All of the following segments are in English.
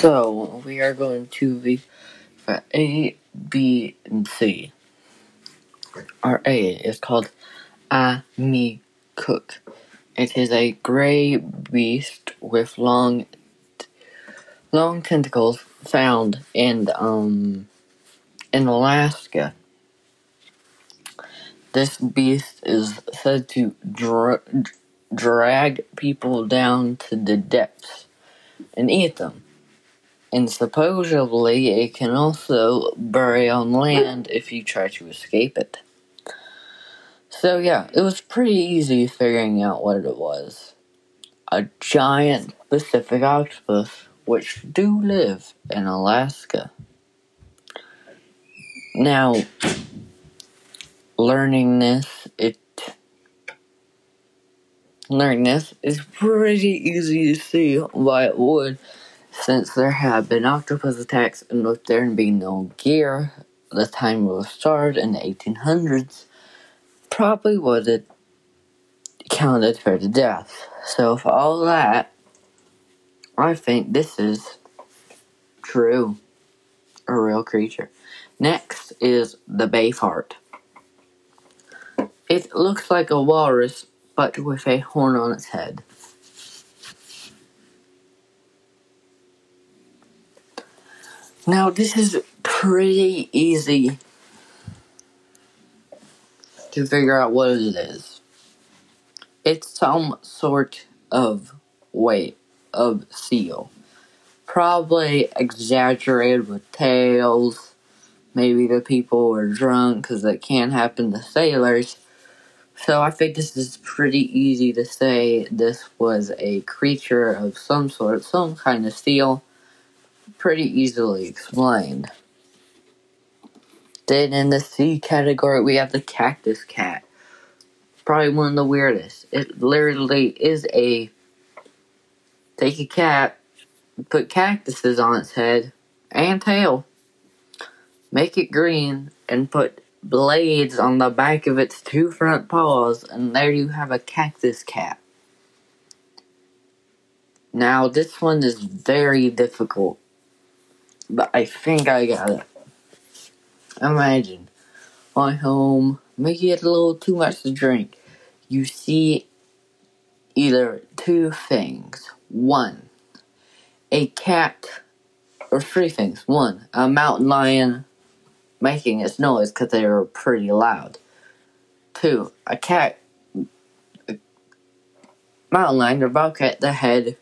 So we are going to be for A, B, and C. Our A is called Ami Cook. It is a gray beast with long, long tentacles found in um in Alaska. This beast is said to dra- drag people down to the depths and eat them. And supposedly it can also bury on land if you try to escape it. So yeah, it was pretty easy figuring out what it was. A giant Pacific octopus which do live in Alaska. Now, learning this, it learning this is pretty easy to see why it would, since there have been octopus attacks, and with there being no gear, the time it was started in the 1800s, probably would have counted for the death. So, for all that, I think this is true, a real creature. Next is the bay fart. It looks like a walrus, but with a horn on its head. Now, this is pretty easy to figure out what it is. It's some sort of weight of seal. Probably exaggerated with tails. Maybe the people were drunk because it can't happen to sailors. So I think this is pretty easy to say this was a creature of some sort, some kind of seal. Pretty easily explained. Then in the C category, we have the cactus cat. Probably one of the weirdest. It literally is a take a cat, put cactuses on its head and tail, make it green, and put blades on the back of its two front paws, and there you have a cactus cat. Now, this one is very difficult, but I think I got it. Imagine, on home, maybe had a little too much to drink. You see either two things. One, a cat, or three things. One, a mountain lion making its noise because they were pretty loud. Two, a cat, a mountain lion or bobcat, the head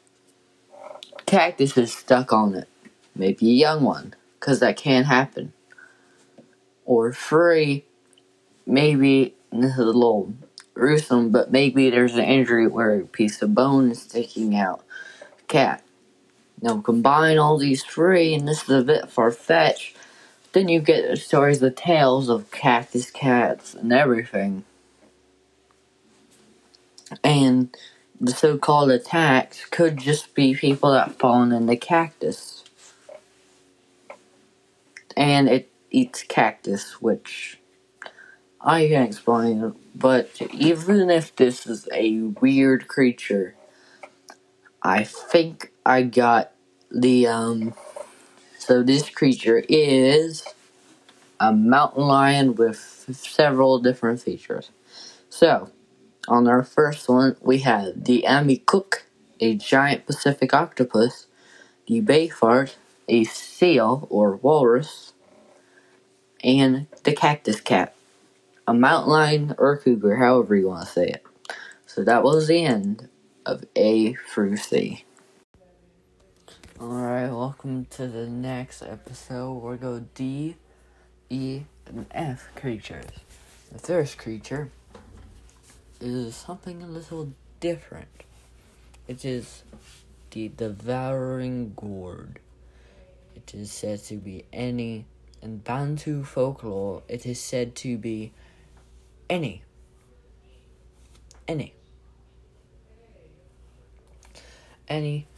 cactus is stuck on it. Maybe a young one, because that can happen. Or three, maybe, this is a little gruesome, but maybe there's an injury where a piece of bone is sticking out. Cat. Now combine all these three, and this is a bit far fetched then you get stories of tales of cactus cats and everything. And the so called attacks could just be people that fallen in the cactus. And it eats cactus, which I can't explain, but even if this is a weird creature, I think I got the um so this creature is a mountain lion with several different features. So, on our first one, we have the Amikuk, a giant Pacific octopus, the Bay Fart, a seal or walrus, and the Cactus Cat, a mountain lion or cougar, however you want to say it. So that was the end of A through C. Alright, welcome to the next episode. We're going to D, E, and F creatures. The first creature is something a little different. It is the devouring gourd. It is said to be any, in Bantu folklore, it is said to be any. Any. Any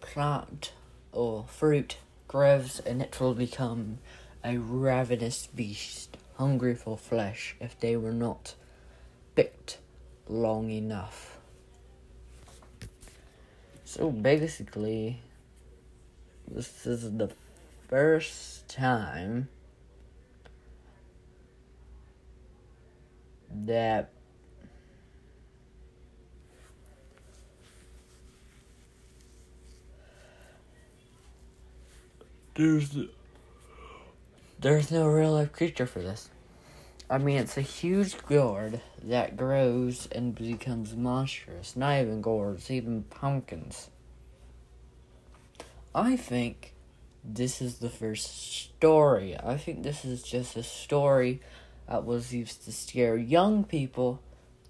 plant or fruit grows and it will become a ravenous beast, hungry for flesh if they were not picked long enough. So basically, this is the first time that there's there's no real life creature for this. I mean, it's a huge gourd that grows and becomes monstrous. Not even gourds, even pumpkins. I think this is the first story. I think this is just a story that was used to scare young people,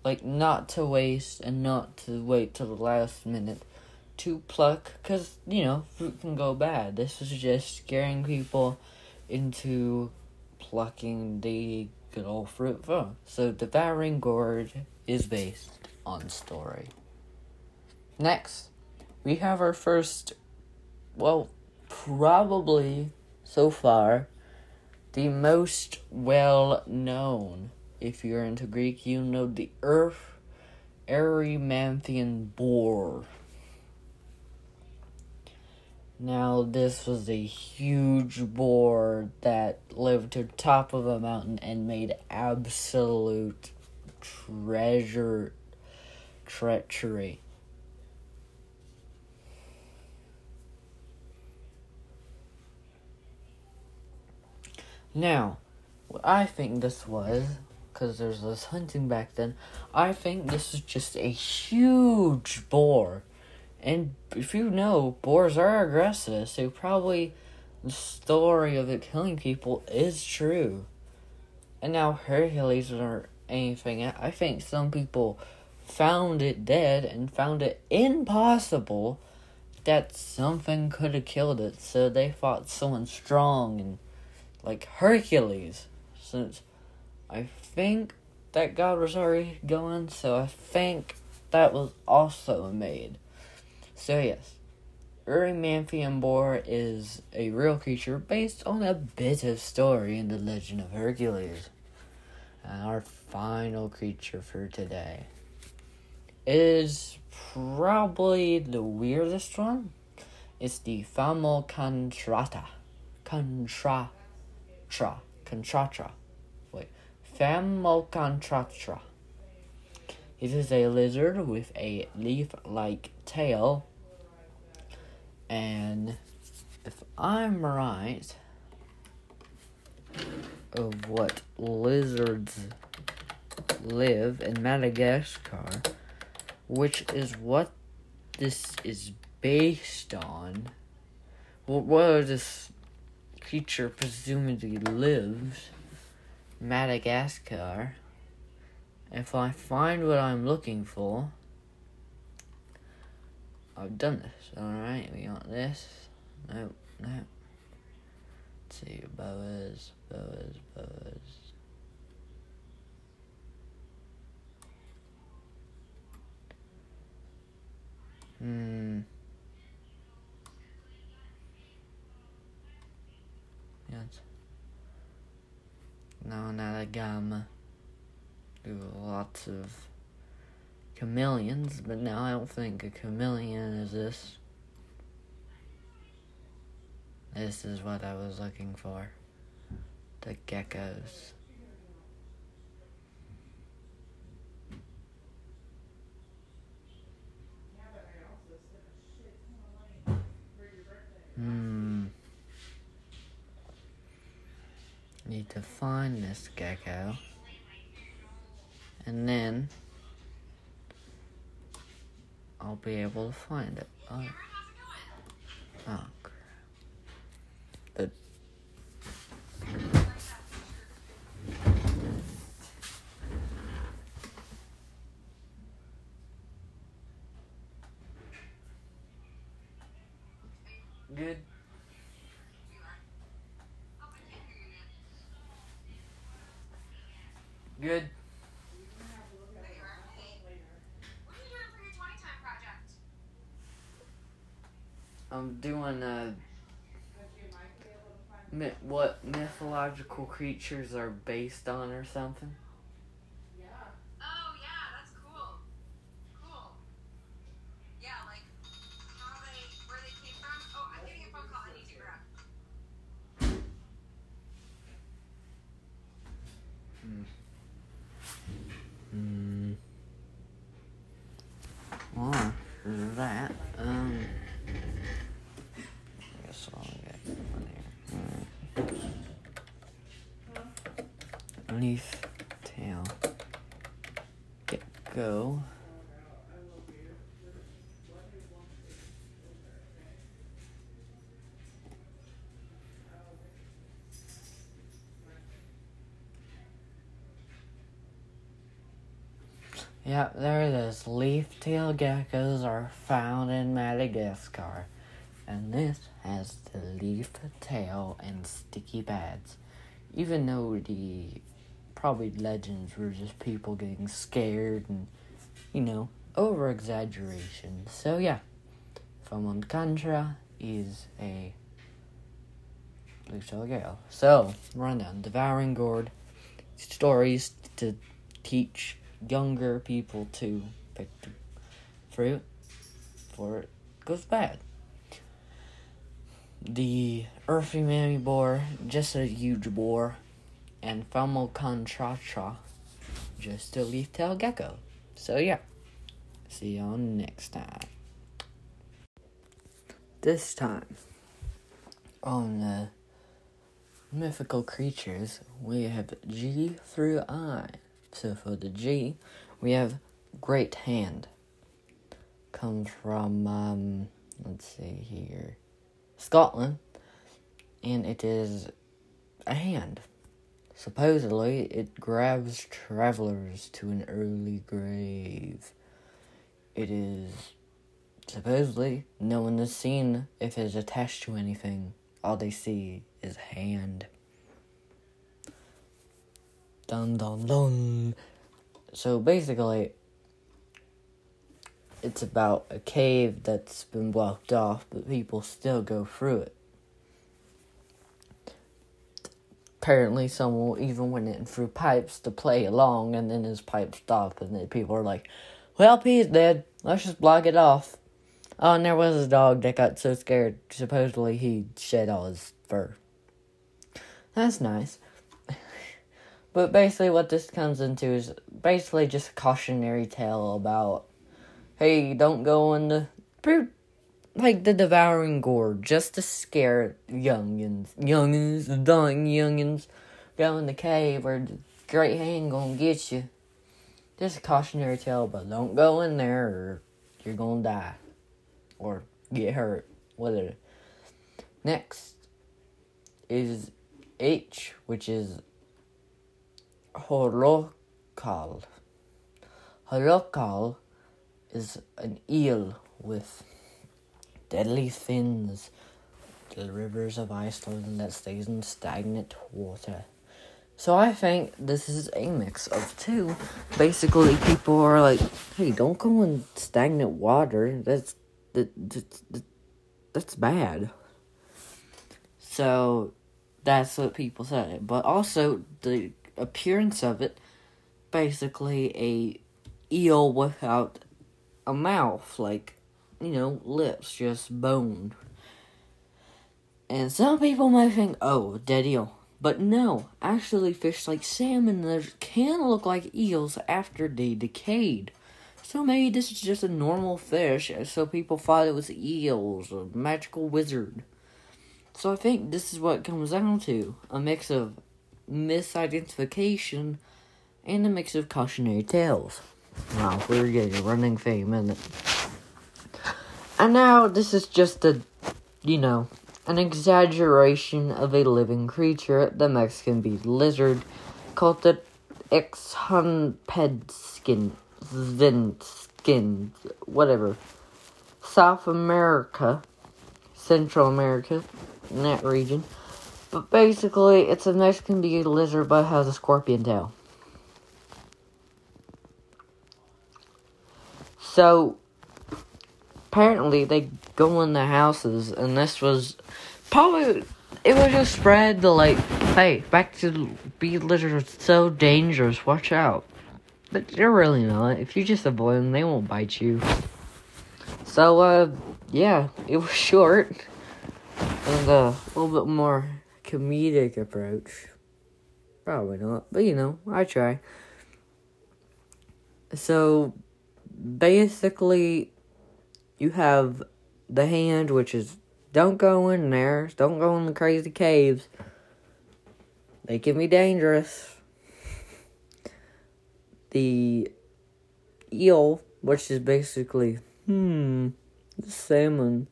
like not to waste and not to wait till the last minute to pluck, because, you know, fruit can go bad. This was just scaring people into plucking the good old fruit from. So, Devouring Gourd is based on story. Next, we have our first, well, probably so far, the most well known. If you're into Greek, you know the Earth Erymanthian boar. Now, this was a huge boar that lived to the top of a mountain and made absolute treasure treachery. Now, what I think this was, because there's this hunting back then, I think this is just a huge boar. And if you know, boars are aggressive, so probably the story of it killing people is true. And now Hercules or anything, I think some people found it dead and found it impossible that something could have killed it, so they fought someone strong and like Hercules, since I think that God was already going, so I think that was also made. So yes, Erymanthian boar is a real creature based on a bit of story in the legend of Hercules. And our final creature for today is probably the weirdest one. It's the Famo Contrata. Contra tra, contratra. Wait, Famulcontratra. It is a lizard with a leaf-like tail, and if I'm right, of what lizards live in Madagascar, which is what this is based on. What this creature presumably lives, Madagascar. If I find what I'm looking for, I've done this. Alright, we got this. Nope, nope. Let's see, boas, boas, boas. Hmm. Yes. Now gamma. Do lots of chameleons, but now I don't think a chameleon is this. This is what I was looking for. The geckos. Hmm. Need to find this gecko. And then I'll be able to find it. Oh, oh crap. The Good. Good. I'm doing uh, myth- what mythological creatures are based on or something. Oh yeah, that's cool. Cool. Yeah, like how they where they came from. Oh, I'm getting a phone call. I need leaf tail gecko. Yep, there it is. Leaf tail geckos are found in Madagascar. And this has the leaf tail and sticky pads. Even though the probably legends were just people getting scared and, you know, over exaggeration. So, yeah, Fomonkantra is a leaf-tailed gecko. So, rundown Devouring Gourd stories to teach younger people to pick the fruit before it goes bad. The Erymanthian boar, just a huge boar, and Fomonkantra, just a leaf-tailed gecko. So yeah, see y'all next time. This time on the mythical creatures, we have G through I. So for the G, we have Great Hand. Comes from, um, let's see here, Scotland. And it is a hand. Supposedly, it grabs travelers to an early grave. It is supposedly no one has seen if it's attached to anything. All they see is a hand. Dun dun dun. So basically, it's about a cave that's been blocked off, but people still go through it. Apparently, someone even went in through pipes to play along, and then his pipe stopped, and then people are like, "Well, he's dead. Let's just block it off." Oh, and there was a dog that got so scared. Supposedly, he shed all his fur. That's nice. But basically, what this comes into is basically just a cautionary tale about, hey, don't go in the like the devouring gourd just to scare youngins, youngins, dying youngins. Go in the cave or the great hand gonna get you. Just a cautionary tale, but don't go in there or you're gonna die or get hurt. Whatever. Next is H, which is Horokal. Horokal is an eel with deadly fins. The rivers of Iceland that stays in stagnant water. So I think this is a mix of two. Basically, people are like, "Hey, don't go in stagnant water. That's that, that, that that's bad." So that's what people say. But also the appearance of it, basically a eel without a mouth, like you know, lips, just bone. And some people might think, oh, dead eel. But no, actually, fish like salmon can look like eels after they decayed. So maybe this is just a normal fish, and so people thought it was eels, a magical wizard. So I think this is what comes down to a mix of misidentification and a mix of cautionary tales. Wow, we're getting a running fame, isn't it? And now this is just a, you know, an exaggeration of a living creature, the Mexican bead lizard, called the Ixhunpedskin, skin, whatever. South America, Central America, in that region. But basically, it's a Mexican bead lizard but has a scorpion tail. So, apparently, they go in the houses, and this was probably. It was just spread the like, hey, back to lizards are so dangerous, watch out. But they're really not. If you just avoid them, they won't bite you. So, uh, yeah, it was short. And uh, a little bit more comedic approach. Probably not, but you know, I try. So basically, you have the hand, which is don't go in there, don't go in the crazy caves. They can be dangerous. the eel, which is basically hmm salmon.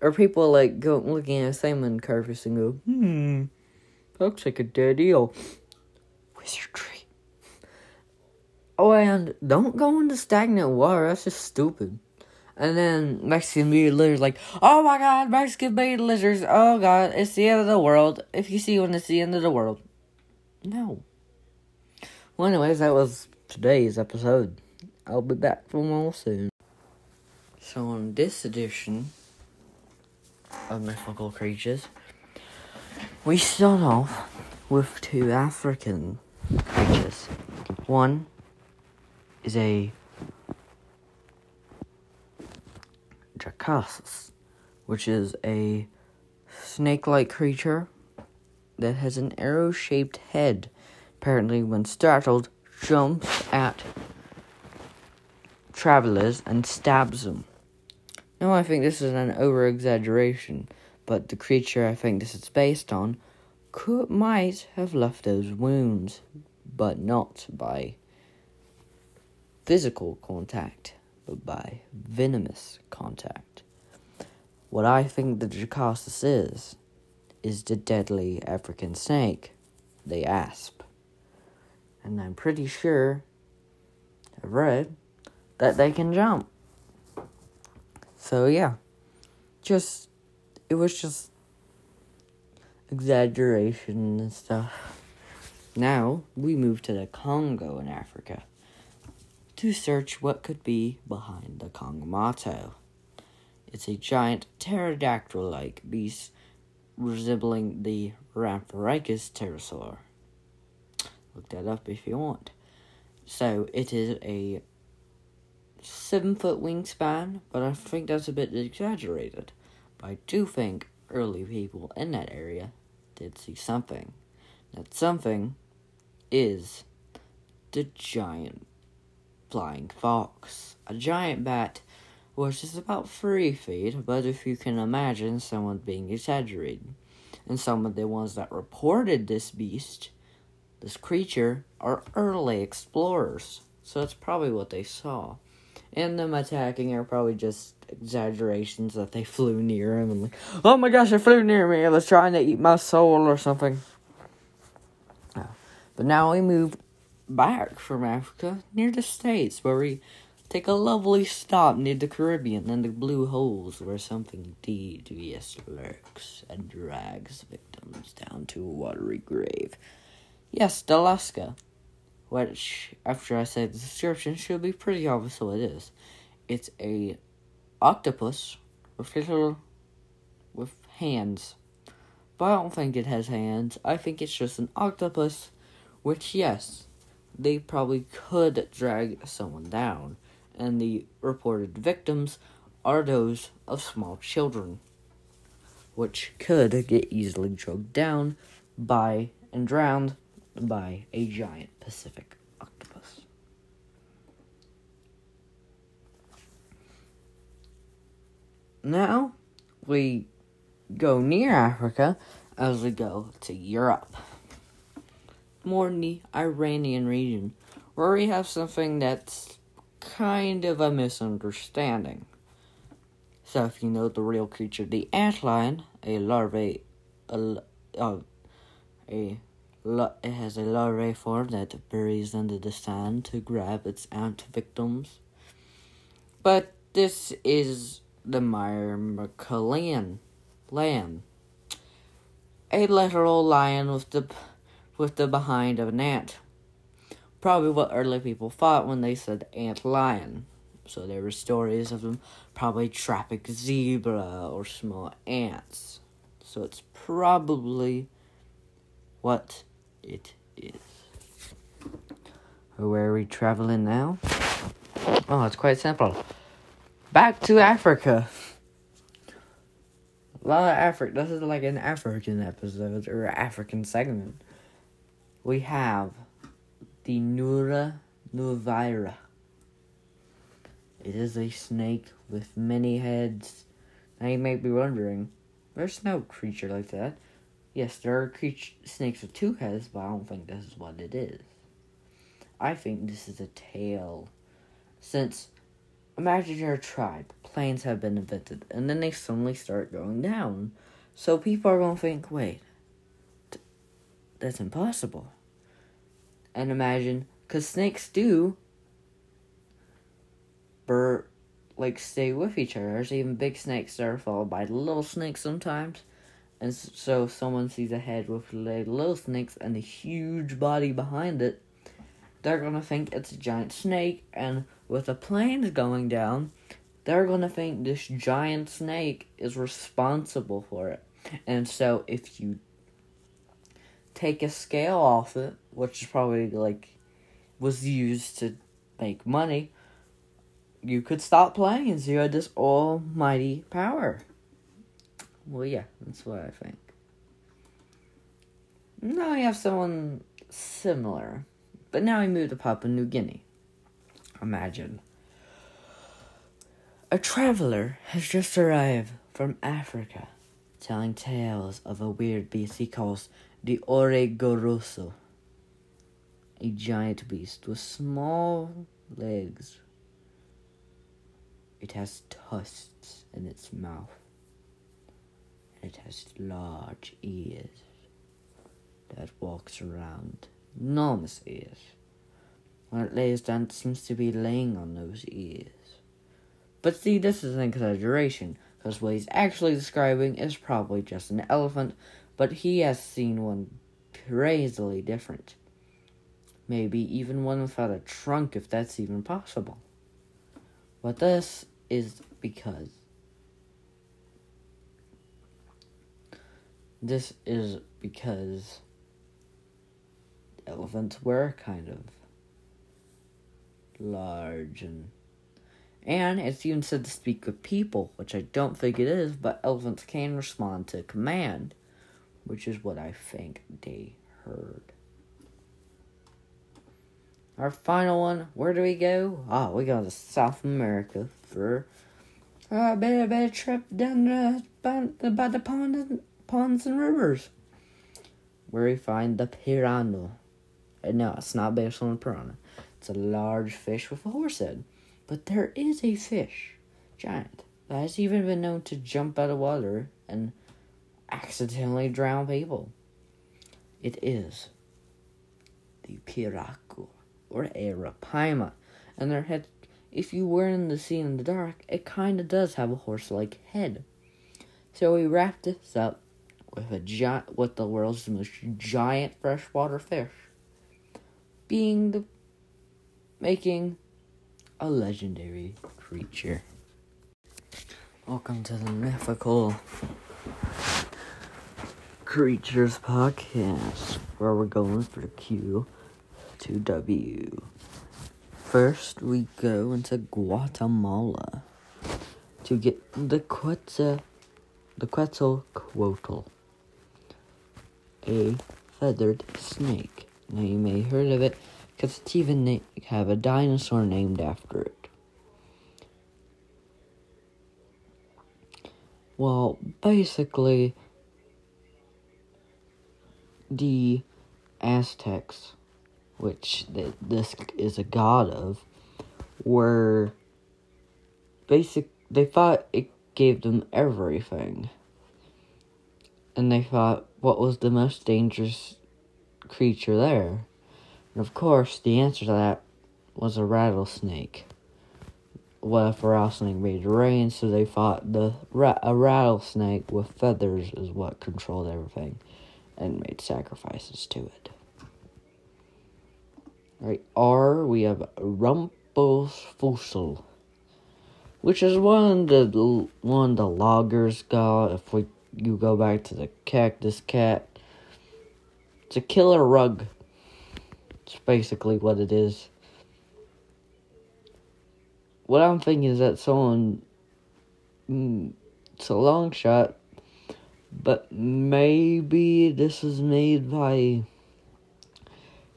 Or people like go looking at salmon carcass and go, hmm, looks like a dead eel. Wizardry. Oh, and don't go into stagnant water. That's just stupid. And then Mexican bearded lizards like, oh my god, Mexican bearded lizards. Oh god, it's the end of the world. If you see one, it's the end of the world. No. Well, anyways, that was today's episode. I'll be back for more soon. So, on this edition of Mythical Creatures, we start off with two African creatures. One is a Dracasis, which is a snake like creature that has an arrow shaped head. Apparently, when startled, jumps at travelers and stabs them. Now, I think this is an over exaggeration, but the creature I think this is based on could might have left those wounds, but not by physical contact, but by venomous contact. What I think the Dracasis is, is the deadly African snake, the asp. And I'm pretty sure, I've read, that they can jump. So yeah, just, it was just exaggeration and stuff. Now, we move to the Congo in Africa to search what could be behind the Kongamato. It's a giant pterodactyl like beast resembling the Rhamphorhynchus pterosaur. Look that up if you want. So, it is a seven foot wingspan, but I think that's a bit exaggerated. But I do think early people in that area did see something. That something is the giant flying fox. A giant bat which is about three feet, but if you can imagine someone being exaggerated. And some of the ones that reported this beast, this creature, are early explorers. So that's probably what they saw. And them attacking are probably just exaggerations that they flew near him and like, oh my gosh, it flew near me. It was trying to eat my soul or something. But now we move back from Africa near the States where we take a lovely stop near the Caribbean and the blue holes where something devious lurks and drags victims down to a watery grave. Yes, a Lusca. Which, after I say the description, should be pretty obvious what it is. It's a octopus with little with hands. But I don't think it has hands. I think it's just an octopus, which yes, they probably could drag someone down and the reported victims are those of small children, which could get easily dragged down by and drowned by a giant Pacific octopus. Now we go near Africa as we go to Europe, more in the Iranian region, where we have something that's kind of a misunderstanding. So, if you know the real creature, the antlion, a larvae, a, uh, a it has a larvae form that buries under the sand to grab its ant victims. But this is the Myrmecalian lion, a literal lion with the with the behind of an ant probably what early people thought when they said ant lion. So there were stories of them probably trapping zebra or small ants. So it's probably what it is. Where are we traveling now? Oh, it's quite simple. Back to Africa. A lot of Africa. This is like an African episode or African segment. We have the Nura Nuvira. It is a snake with many heads. Now you may be wondering, there's no creature like that. Yes, there are creature, snakes with two heads, but I don't think this is what it is. I think this is a tale. Since, imagine you're a tribe, planes have been invented, and then they suddenly start going down. So people are going to think, wait, th- that's impossible. And imagine, because snakes do, bur- like stay with each other. There's even big snakes that are followed by little snakes sometimes. And so if someone sees a head with little snakes and a huge body behind it, they're gonna think it's a giant snake. And with the planes going down, they're gonna think this giant snake is responsible for it. And so if you take a scale off it, which is probably like was used to make money, you could stop playing planes. You had this almighty power. Well, yeah, that's what I think. Now we have someone similar, but now we move to Papua New Guinea. Imagine. A traveler has just arrived from Africa, telling tales of a weird beast he calls the Oregoroso. A giant beast with small legs. It has tusks in its mouth. And It has large ears that walks around. Enormous ears. When it lays down, it seems to be laying on those ears. But see, this is an exaggeration, because what he's actually describing is probably just an elephant, but he has seen one crazily different. Maybe even one without a trunk, if that's even possible. But this is because this is because elephants were kind of large and and it's even said to speak with people, which I don't think it is, but elephants can respond to command, which is what I think they heard. Our final one, where do we go? Oh, we go to South America for a bit a trip down the, by, the, by the pond, ponds and rivers, where we find the piranha. And no, it's not based on a piranha. It's a large fish with a horse head. But there is a fish, giant, that has even been known to jump out of water and accidentally drown people. It is the pirarucu or a arapaima, and their head. If you were in the sea in the dark, it kind of does have a horse-like head. So we wrapped this up with a giant, with the world's most giant freshwater fish, being the making a legendary creature. Welcome to the mythical creatures podcast, where we're going for Q to W. First, we go into Guatemala to get the Quetzal, the Quetzalcoatl, a feathered snake. Now you may have heard of it because it's even na- have a dinosaur named after it. Well, basically, the Aztecs, which th- this is a god of, were basic. They thought it gave them everything, and they thought what was the most dangerous creature there. And of course, the answer to that was a rattlesnake. What if a rattlesnake made rain? So they thought the ra- a rattlesnake with feathers is what controlled everything, and made sacrifices to it. Right, R we have Rumptifusel, which is one the one the loggers got. If we you go back to the cactus cat, it's a killer rug. It's basically what it is. What I'm thinking is that someone. Mm, it's a long shot, but maybe this is made by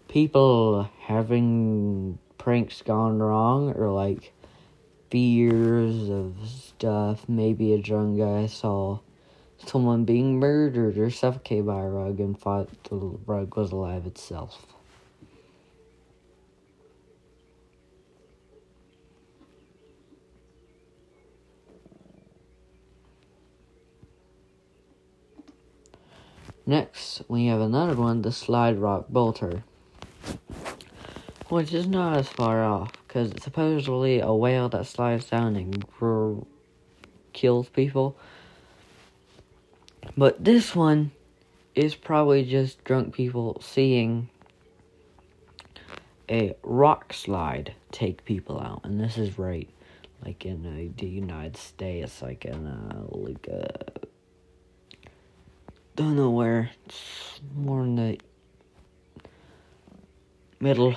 people having pranks gone wrong or like fears of stuff. Maybe a drunk guy saw someone being murdered or suffocated by a rug and thought the rug was alive itself. Next, we have another one, the Slide Rock Bolter, which is not as far off because it's supposedly a whale that slides down and gr- kills people. But this one is probably just drunk people seeing a rock slide take people out, and this is right, like in uh, the United States, like in uh, like uh, don't know where. It's more in the middle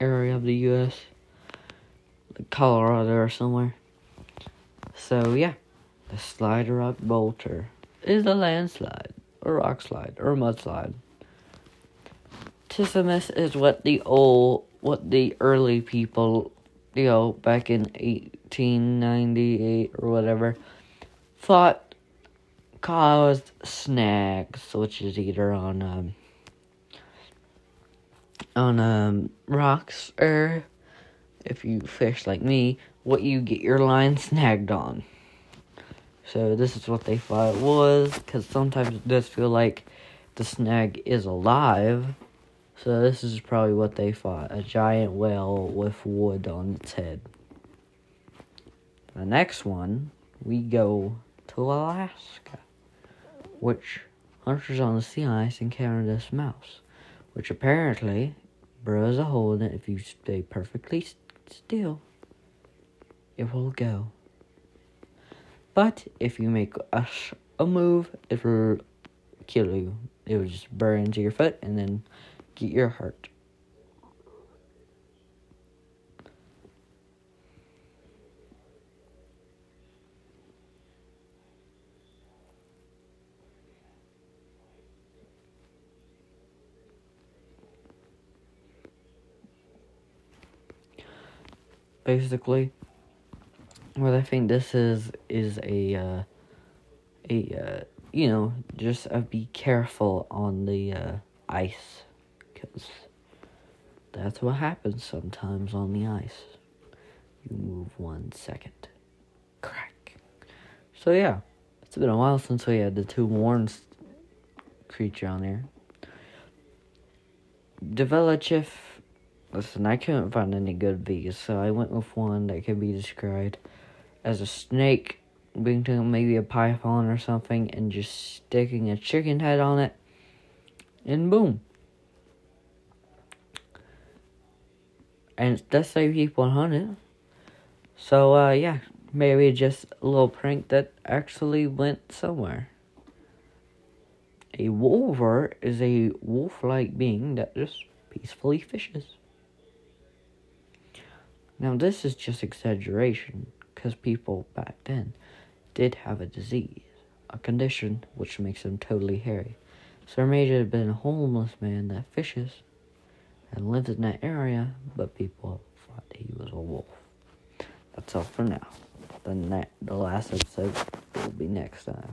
area of the U.S., like Colorado or somewhere. So yeah, the Slide Rock Bolter is a landslide, a rock slide, or a mudslide. Tissimus is what the old, what the early people, you know, back in 1898 or whatever, thought caused snags, which is either on, um, on, um, rocks, or if you fish like me, what you get your line snagged on. So this is what they thought it was, because sometimes it does feel like the snag is alive. So this is probably what they thought, a giant whale with wood on its head. The next one, we go to Alaska, which hunters on the sea ice encounter this mouse, which apparently burrows a hole in it if you stay perfectly still. It will go. But if you make a, a move, it will kill you. It will just burn into your foot and then get your heart. Basically, what I think this is is a uh, a uh, you know just uh, be careful on the uh, ice because that's what happens sometimes on the ice. You move one second, crack. So yeah, it's been a while since we had the two warns creature on there. Develachif. Listen, I couldn't find any good bees, so I went with one that could be described as a snake being to maybe a python or something and just sticking a chicken head on it and boom. And does say people hunt it. So uh yeah, maybe just a little prank that actually went somewhere. A wolver is a wolf like being that just peacefully fishes. Now, this is just exaggeration because people back then did have a disease, a condition which makes them totally hairy. There may have been a homeless man that fishes and lives in that area, but people thought he was a wolf. That's all for now. The, ne- the last episode will be next time.